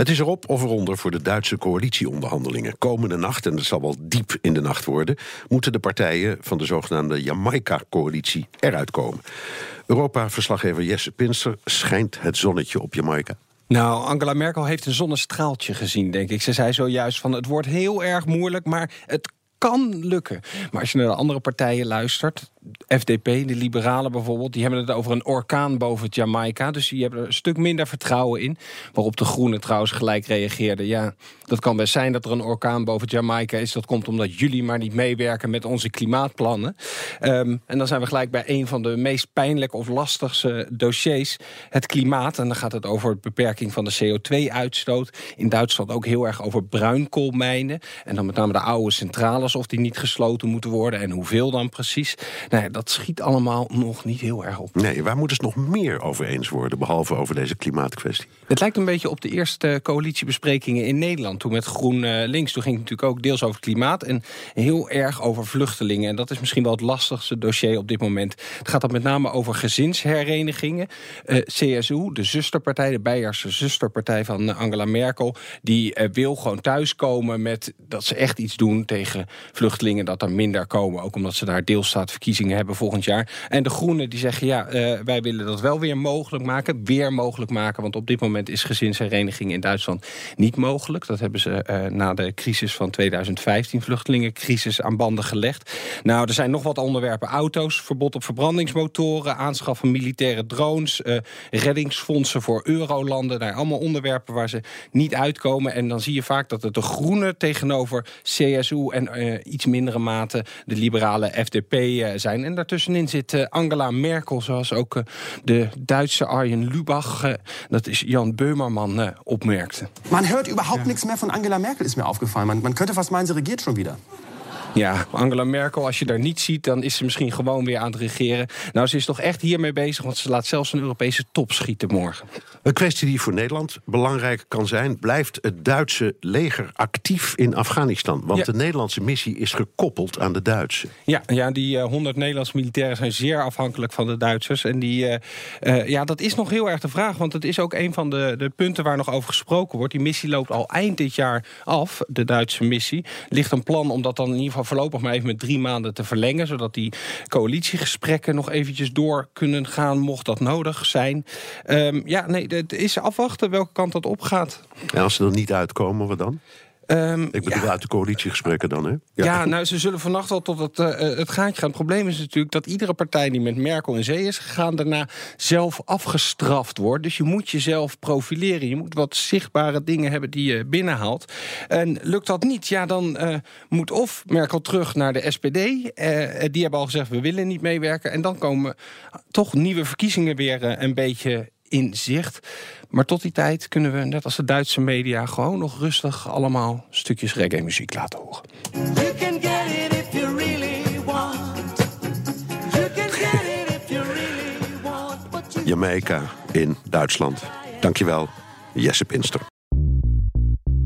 Het is erop of eronder voor de Duitse coalitieonderhandelingen. Komende nacht, en het zal wel diep in de nacht worden, moeten de partijen van de zogenaamde Jamaica-coalitie eruit komen. Europa-verslaggever Jesse Pinster schijnt het zonnetje op Jamaica. Nou, Angela Merkel heeft een zonnestraaltje gezien, denk ik. Ze zei zojuist van het wordt heel erg moeilijk, maar het kan lukken. Maar als je naar de andere partijen luistert, FDP, de liberalen bijvoorbeeld, die hebben het over een orkaan boven Jamaica. Dus die hebben er een stuk minder vertrouwen in. Waarop de Groenen trouwens gelijk reageerden. Ja, dat kan best zijn dat er een orkaan boven Jamaica is. Dat komt omdat jullie maar niet meewerken met onze klimaatplannen. Ehm, en dan zijn we gelijk bij een van de meest pijnlijke of lastigste dossiers. Het klimaat. En dan gaat het over de beperking van de CO2-uitstoot. In Duitsland ook heel erg over bruinkoolmijnen. En dan met name de oude centrales, of die niet gesloten moeten worden. En hoeveel dan precies. Nou, dat schiet allemaal nog niet heel erg op. Nee, waar moeten ze nog meer over eens worden, behalve over deze klimaatkwestie? Het lijkt een beetje op de eerste coalitiebesprekingen in Nederland. Toen met GroenLinks, toen ging het natuurlijk ook deels over klimaat... en heel erg over vluchtelingen. En dat is misschien wel het lastigste dossier op dit moment. Het gaat dan met name over gezinsherenigingen. Uh, CSU, de zusterpartij, de Beierse zusterpartij van Angela Merkel... die uh, wil gewoon thuiskomen met dat ze echt iets doen tegen vluchtelingen... dat er minder komen, ook omdat ze daar deelstaatverkiezingen hebben volgend jaar. En de Groenen die zeggen, ja, uh, wij willen dat wel weer mogelijk maken. Weer mogelijk maken, want op dit moment is gezinshereniging in Duitsland niet mogelijk. Dat hebben ze uh, na de crisis van 2015, vluchtelingencrisis, aan banden gelegd. Nou, er zijn nog wat onderwerpen. Auto's, verbod op verbrandingsmotoren, aanschaf van militaire drones, uh, reddingsfondsen voor eurolanden. Nou, allemaal onderwerpen waar ze niet uitkomen. En dan zie je vaak dat het de Groenen tegenover CSU en iets mindere mate de liberale FDP zijn zijn. En daartussenin zit uh, Angela Merkel, zoals ook uh, de Duitse Arjen Lubach, uh, dat is Jan Böhmermann, opmerkte. Man hört überhaupt ja. nichts mehr von Angela Merkel, ist mir aufgefallen. Man, man könnte fast meinen, sie regiert schon wieder. Ja, Angela Merkel, als je daar niet ziet... dan is ze misschien gewoon weer aan het regeren. Nou, ze is toch echt hiermee bezig... want ze laat zelfs een Europese top schieten morgen. Een kwestie die voor Nederland belangrijk kan zijn... blijft het Duitse leger actief in Afghanistan? Want ja. de Nederlandse missie is gekoppeld aan de Duitse. Ja, ja die uh, 100 Nederlandse militairen zijn zeer afhankelijk van de Duitsers. En die, uh, uh, ja, dat is nog heel erg de vraag. Want het is ook een van de, de punten waar nog over gesproken wordt. Die missie loopt al eind dit jaar af, de Duitse missie. Ligt een plan om dat dan in ieder geval voorlopig maar even met drie maanden te verlengen... zodat die coalitiegesprekken nog eventjes door kunnen gaan... mocht dat nodig zijn. Um, ja, nee, het is afwachten welke kant dat opgaat. En als ze er niet uitkomen, wat dan? Um, ik bedoel ja. uit de coalitiegesprekken dan, hè? Ja. ja, nou, ze zullen vannacht wel tot het, uh, het gaatje gaan. Het probleem is natuurlijk dat iedere partij die met Merkel in zee is gegaan... daarna zelf afgestraft wordt. Dus je moet jezelf profileren. Je moet wat zichtbare dingen hebben die je binnenhaalt. En lukt dat niet, ja, dan uh, moet of Merkel terug naar de SPD. Uh, die hebben al gezegd, we willen niet meewerken. En dan komen toch nieuwe verkiezingen weer een beetje in zicht. Maar tot die tijd kunnen we, net als de Duitse media... gewoon nog rustig allemaal stukjes reggae-muziek laten horen. Jamaica in Duitsland. Dankjewel, Jesse Pinster.